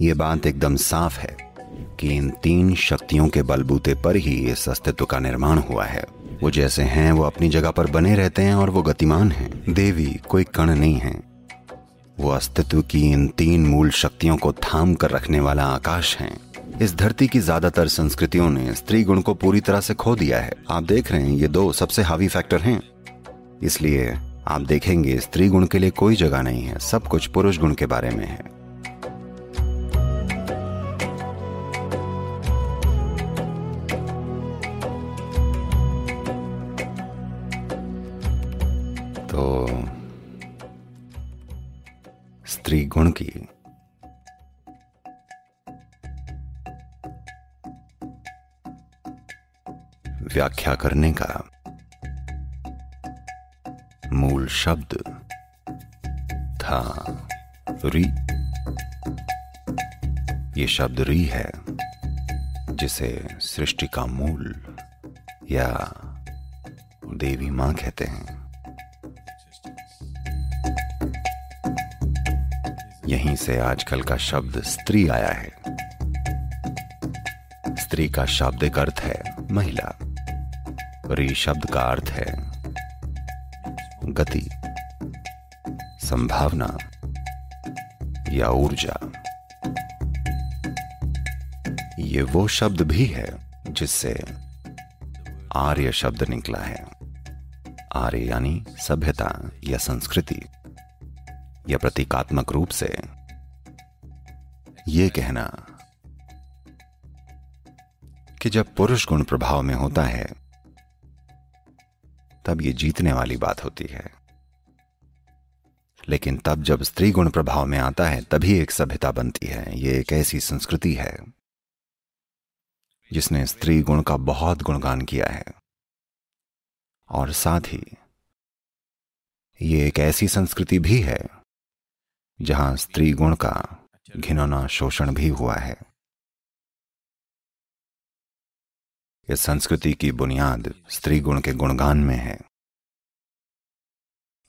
ये बात एकदम साफ़ है कि इन तीन शक्तियों के बलबूते पर ही इस अस्तित्व का निर्माण हुआ है। वो जैसे हैं, वो अपनी जगह पर बने रहते हैं और वो गतिमान हैं। देवी, कोई कण नहीं है। वो अस्तित्व की इन तीन मूल शक्तियों को थाम कर रखने वाला आकाश है। इस धरती की ज़्यादातर संस्कृतियों ने स्त्री गुण को पूरी तरह से खो दिया है। आप देख रहे हैं, ये दो सबसे हावी फैक्टर हैं। इसलिए आप देखेंगे, स्त्री गुण के लिए कोई जगह नहीं है, सब कुछ पुरुष गुण के बारे में है। स्त्री गुण की व्याख्या करने का मूल शब्द था री। ये शब्द री है, जिसे सृष्टि का मूल या देवी माँ कहते हैं। यहीं से आजकल का शब्द स्त्री आया है। स्त्री का शाब्दिक अर्थ है, महिला। री शब्द का अर्थ है, गति, संभावना या ऊर्जा। ये वो शब्द भी है जिससे आर्य शब्द निकला है। आर्य यानी सभ्यता या संस्कृति। या प्रतीकात्मक रूप से। यह कहना कि जब पुरुष गुण प्रभाव में होता है, तब यह जीतने वाली बात होती है। लेकिन तब जब स्त्री गुण प्रभाव में आता है, तभी एक सभ्यता बनती है। यह एक ऐसी संस्कृति है, जिसने स्त्री गुण का बहुत गुणगान किया है। और साथ ही, ये एक ऐसी संस्कृति भी है जहाँ स्त्री गुण का घिनौना शोषण भी हुआ है। इस संस्कृति की बुनियाद स्त्री गुण के गुणगान में है।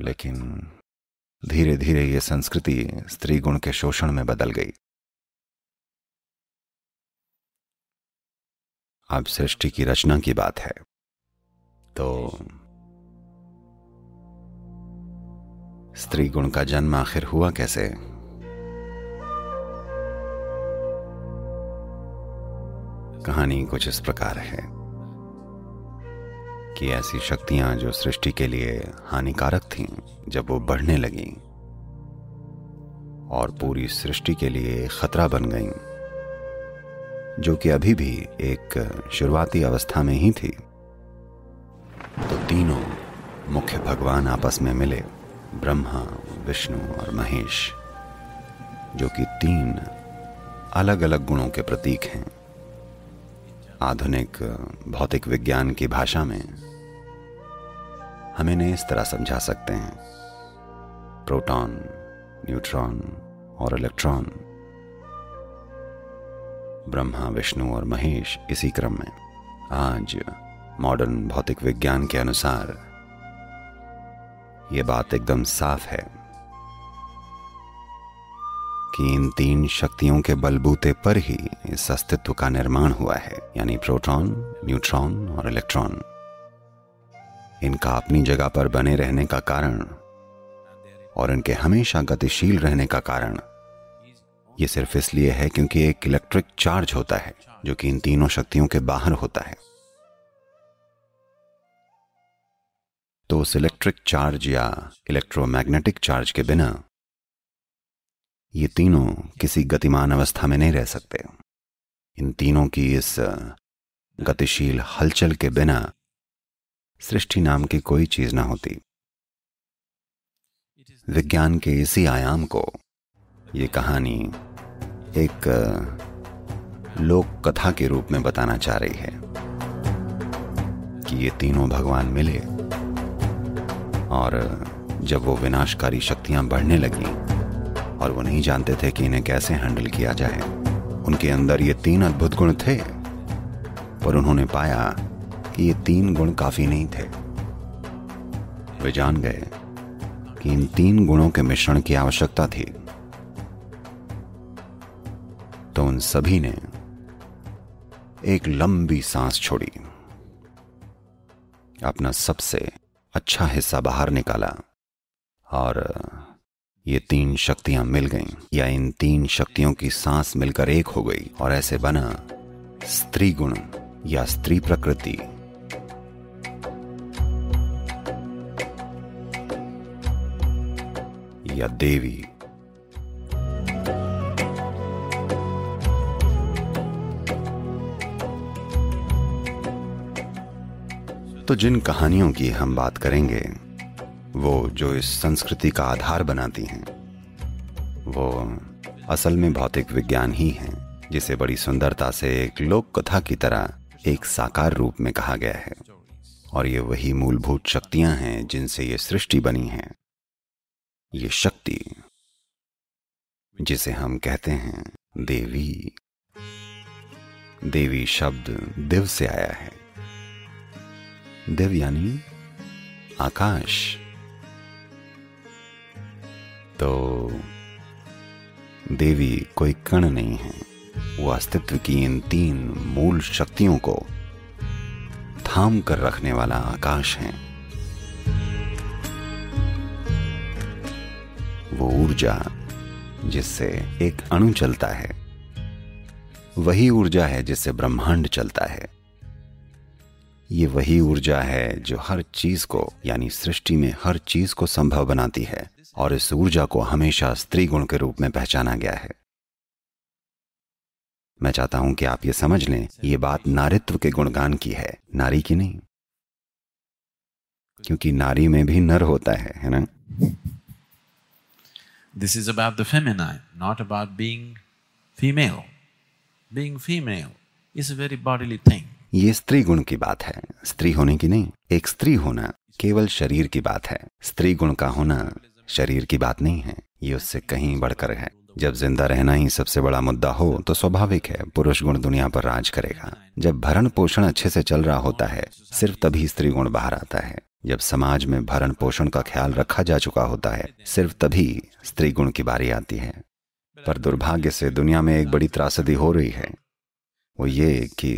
लेकिन धीरे धीरे यह संस्कृति स्त्री गुण के शोषण में बदल गई। अब सृष्टि की रचना की बात है। तो स्त्री गुण का जन्म आखिर हुआ कैसे? कहानी कुछ इस प्रकार है कि ऐसी शक्तियाँ जो सृष्टि के लिए हानिकारक थीं, जब वो बढ़ने लगीं और पूरी सृष्टि के लिए खतरा बन गईं, जो कि अभी भी एक शुरुआती अवस्था में ही थी। तो तीनों मुख्य भगवान आपस में मिले। ब्रह्मा, विष्णु और महेश, जो कि तीन अलग अलग गुणों के प्रतीक हैं। आधुनिक, भौतिक विज्ञान की भाषा में हम इन्हें इस तरह समझा सकते हैं। प्रोटॉन, न्यूट्रॉन और इलेक्ट्रॉन। ब्रह्मा, विष्णु और महेश इसी क्रम में। आज मॉडर्न भौतिक विज्ञान के अनुसार यह बात एकदम साफ़ है कि इन तीन शक्तियों के बलबूते पर ही इस अस्तित्व का निर्माण हुआ है, यानी प्रोटॉन, न्यूट्रॉन और इलेक्ट्रॉन। इनका अपनी जगह पर बने रहने का कारण और इनके हमेशा गतिशील रहने का कारण, ये सिर्फ़ इसलिए है क्योंकि एक इलेक्ट्रिक चार्ज होता है, जो कि इन तीनों शक्तियों के बाहर होता है। तो उस इलेक्ट्रिक चार्ज या इलेक्ट्रोमैग्नेटिक चार्ज के बिना ये तीनों किसी गतिमान अवस्था में नहीं रह सकते। इन तीनों की इस गतिशील हलचल के बिना सृष्टि नाम की कोई चीज़ ना होती। विज्ञान के इसी आयाम को, ये कहानी एक लोक कथा के रूप में बताना चाह रही है कि ये तीनों भगवान मिले। और जब वो विनाशकारी शक्तियाँ बढ़ने लगी और वो नहीं जानते थे कि इन्हें कैसे हैंडल किया जाए, उनके अंदर ये तीन अद्भुत गुण थे, पर उन्होंने पाया कि ये तीन गुण काफ़ी नहीं थे। वे जान गए कि इन तीन गुणों के मिश्रण की आवश्यकता थी। तो उन सभी ने एक लंबी सांस छोड़ी। अपना सबसे अच्छा हिस्सा बाहर निकाला और ये तीन शक्तियाँ मिल गईं, या इन तीन शक्तियों की सांस मिलकर एक हो गई और ऐसे बना स्त्री गुण या स्त्री प्रकृति। या देवी तो जिन कहानियों की हम बात करेंगे, वो जो इस संस्कृति का आधार बनाती हैं, वो असल में भौतिक विज्ञान ही है, जिसे बड़ी सुंदरता से एक लोक कथा की तरह एक साकार रूप में कहा गया है। और ये वही मूलभूत शक्तियाँ हैं जिनसे ये सृष्टि बनी है। ये शक्ति, जिसे हम कहते हैं देवी। देवी शब्द दिव से आया है। दिव यानी आकाश। तो देवी कोई कण नहीं है। वो अस्तित्व की इन तीन मूल शक्तियों को थाम कर रखने वाला आकाश है। वो ऊर्जा जिससे एक अणु चलता है, वही ऊर्जा है जिससे ब्रह्मांड चलता है। ये वही ऊर्जा है जो हर चीज़ को, यानी सृष्टि में हर चीज़ को संभव बनाती है, और इस ऊर्जा को हमेशा स्त्री गुण के रूप में पहचाना गया है। मैं चाहता हूँ कि आप ये समझ लें, ये बात नारित्व के गुणगान की है, नारी की नहीं। क्योंकि नारी में भी नर होता है है ना? This is about the feminine not about being female being female is a very bodily thing ये स्त्री गुण की बात है। स्त्री होने की नहीं, एक स्त्री होना केवल शरीर की बात है। स्त्री गुण का होना शरीर की बात नहीं है, ये उससे कहीं बढ़कर है। जब ज़िंदा रहना ही सबसे बड़ा मुद्दा हो तो स्वाभाविक है, पुरुष गुण दुनिया पर राज करेगा। जब भरण पोषण अच्छे से चल रहा होता है, सिर्फ़ तभी स्त्री गुण बाहर आता है। जब समाज में भरण पोषण का ख्याल रखा जा चुका होता है, सिर्फ़ तभी स्त्री गुण की बारी आती है। पर दुर्भाग्य से दुनिया में एक बड़ी त्रासदी हो रही है। वो ये कि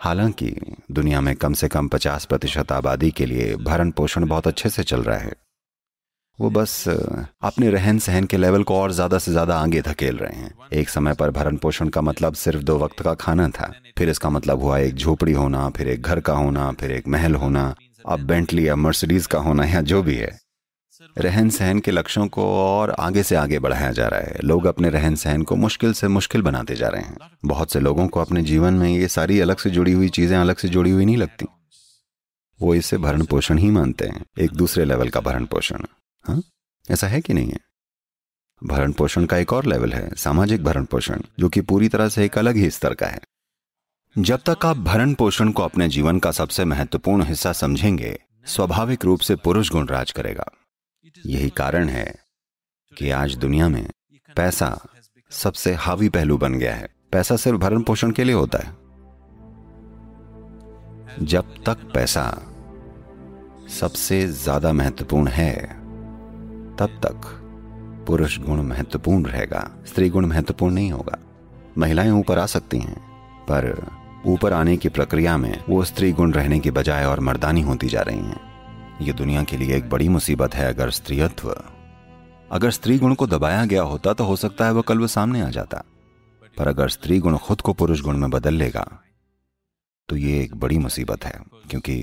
हालाँकि, दुनिया में कम से कम 50 प्रतिशत आबादी के लिए भरण पोषण बहुत अच्छे से चल रहा है। वो बस, अपने रहन सहन के लेवल को और ज़्यादा से ज़्यादा आगे धकेल रहे हैं। एक समय पर भरण पोषण का मतलब सिर्फ़ दो वक्त का खाना था। फिर इसका मतलब हुआ एक झोपड़ी होना, फिर एक घर का होना, फिर एक महल होना, अब बेंटली या मर्सिडीज का होना या जो भी है। रहन सहन के लक्ष्यों को और आगे से आगे बढ़ाया जा रहा है। लोग अपने रहन सहन को मुश्किल से मुश्किल बनाते जा रहे हैं। बहुत से लोगों को अपने जीवन में ये सारी अलग से जुड़ी हुई चीज़ें अलग से जुड़ी हुई नहीं लगती। वो इसे भरण पोषण ही मानते हैं, एक दूसरे लेवल का भरण पोषण हाँ? ऐसा है कि नहीं है? भरण पोषण का एक और लेवल है, सामाजिक भरण पोषण जो कि पूरी तरह से एक अलग ही स्तर का है। जब तक आप भरण पोषण को अपने जीवन का सबसे महत्वपूर्ण हिस्सा समझेंगे, स्वाभाविक रूप से पुरुष गुण राज करेगा। यही कारण है कि आज दुनिया में पैसा सबसे हावी पहलू बन गया है। पैसा सिर्फ़ भरण पोषण के लिए होता है। जब तक पैसा सबसे ज़्यादा महत्वपूर्ण है, तब तक पुरुष गुण महत्वपूर्ण रहेगा। स्त्री गुण महत्वपूर्ण नहीं होगा। महिलाएँ ऊपर आ सकती हैं, पर ऊपर आने की प्रक्रिया में वो स्त्री गुण रहने के बजाय और मर्दानी होती जा रही हैं। ये दुनिया के लिए एक बड़ी मुसीबत है अगर स्त्रीत्व अगर स्त्री गुण को दबाया गया होता तो हो सकता है वह कल वो सामने आ जाता। पर अगर स्त्री गुण खुद को पुरुष गुण में बदल लेगा तो ये एक बड़ी मुसीबत है, क्योंकि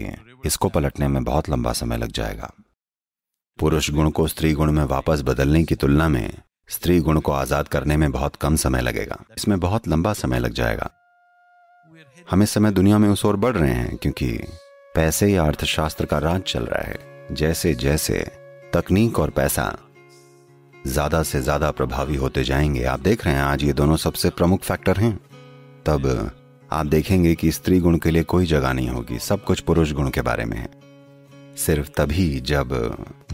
इसको पलटने में बहुत लंबा समय लग जाएगा। पुरुष गुण को स्त्री गुण में वापस बदलने की तुलना में स्त्री गुण को आज़ाद करने में बहुत कम समय लगेगा, इसमें बहुत लंबा समय लग जाएगा। हम इस समय दुनिया में उस ओर बढ़ रहे हैं, क्योंकि पैसे या अर्थशास्त्र का राज चल रहा है। जैसे जैसे तकनीक और पैसा ज़्यादा से ज़्यादा प्रभावी होते जाएँगे, आप देख रहे हैं आज ये दोनों सबसे प्रमुख फैक्टर हैं। तब आप देखेंगे कि स्त्री गुण के लिए कोई जगह नहीं होगी, सब कुछ पुरुष गुण के बारे में है। सिर्फ़ तभी जब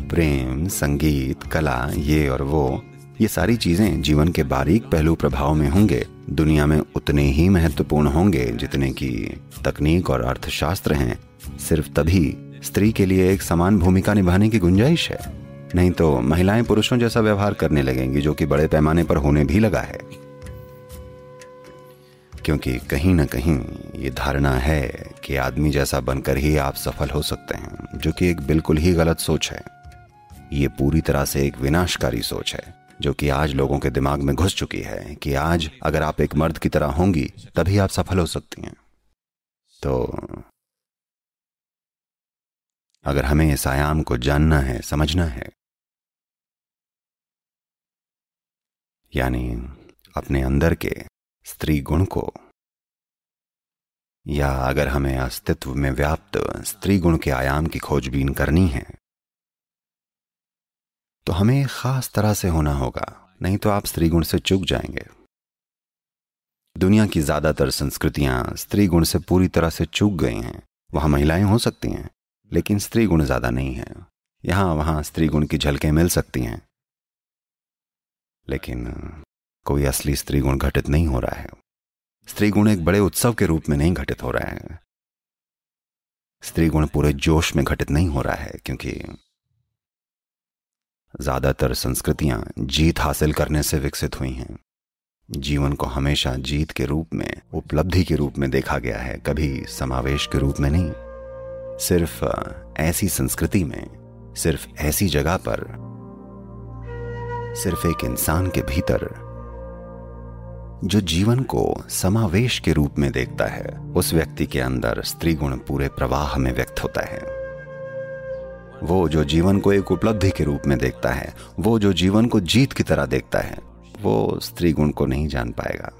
प्रेम, संगीत, कला, ये और वो ये सारी चीज़ें जीवन के बारीक पहलू प्रभाव में होंगे। दुनिया में उतने ही महत्वपूर्ण होंगे जितने की तकनीक और अर्थशास्त्र हैं। सिर्फ़ तभी स्त्री के लिए एक समान भूमिका निभाने की गुंजाइश है। नहीं तो महिलाएँ पुरुषों जैसा व्यवहार करने लगेंगी जो कि बड़े पैमाने पर होने भी लगा है। क्योंकि कहीं ना कहीं ये धारणा है कि आदमी जैसा बनकर ही आप सफल हो सकते हैं, जो कि एक बिल्कुल ही गलत सोच है। ये पूरी तरह से एक विनाशकारी सोच है। जो कि आज लोगों के दिमाग में घुस चुकी है कि आज अगर आप एक मर्द की तरह होंगी, तभी आप सफल हो सकती हैं। तो अगर हमें इस आयाम को जानना है, समझना है, यानी अपने अंदर के स्त्री गुण को, या अगर हमें अस्तित्व में व्याप्त स्त्री गुण के आयाम की खोजबीन करनी है तो हमें खास तरह से होना होगा, नहीं तो आप स्त्री गुण से चुक जाएँगे। दुनिया की ज़्यादातर संस्कृतियाँ स्त्री गुण से पूरी तरह से चूक गई हैं। वहाँ महिलाएँ हो सकती हैं, लेकिन स्त्री गुण ज़्यादा नहीं है। यहाँ वहाँ स्त्री गुण की झलकें मिल सकती हैं। लेकिन कोई असली स्त्री गुण घटित नहीं हो रहा है। स्त्री गुण एक बड़े उत्सव के रूप में नहीं घटित हो रहा है। स्त्री गुण पूरे जोश में घटित नहीं हो रहा है, क्योंकि ज़्यादातर संस्कृतियाँ जीत हासिल करने से विकसित हुई हैं। जीवन को हमेशा जीत के रूप में, उपलब्धि के रूप में देखा गया है, कभी समावेश के रूप में नहीं। सिर्फ़ ऐसी संस्कृति में, सिर्फ़ ऐसी जगह पर, सिर्फ़ एक इंसान के भीतर, जो जीवन को समावेश के रूप में देखता है, उस व्यक्ति के अंदर स्त्री गुण पूरे प्रवाह में व्यक्त होता है। वो जो जीवन को एक उपलब्धि के रूप में देखता है, वो जो जीवन को जीत की तरह देखता है, वो स्त्री गुण को नहीं जान पाएगा।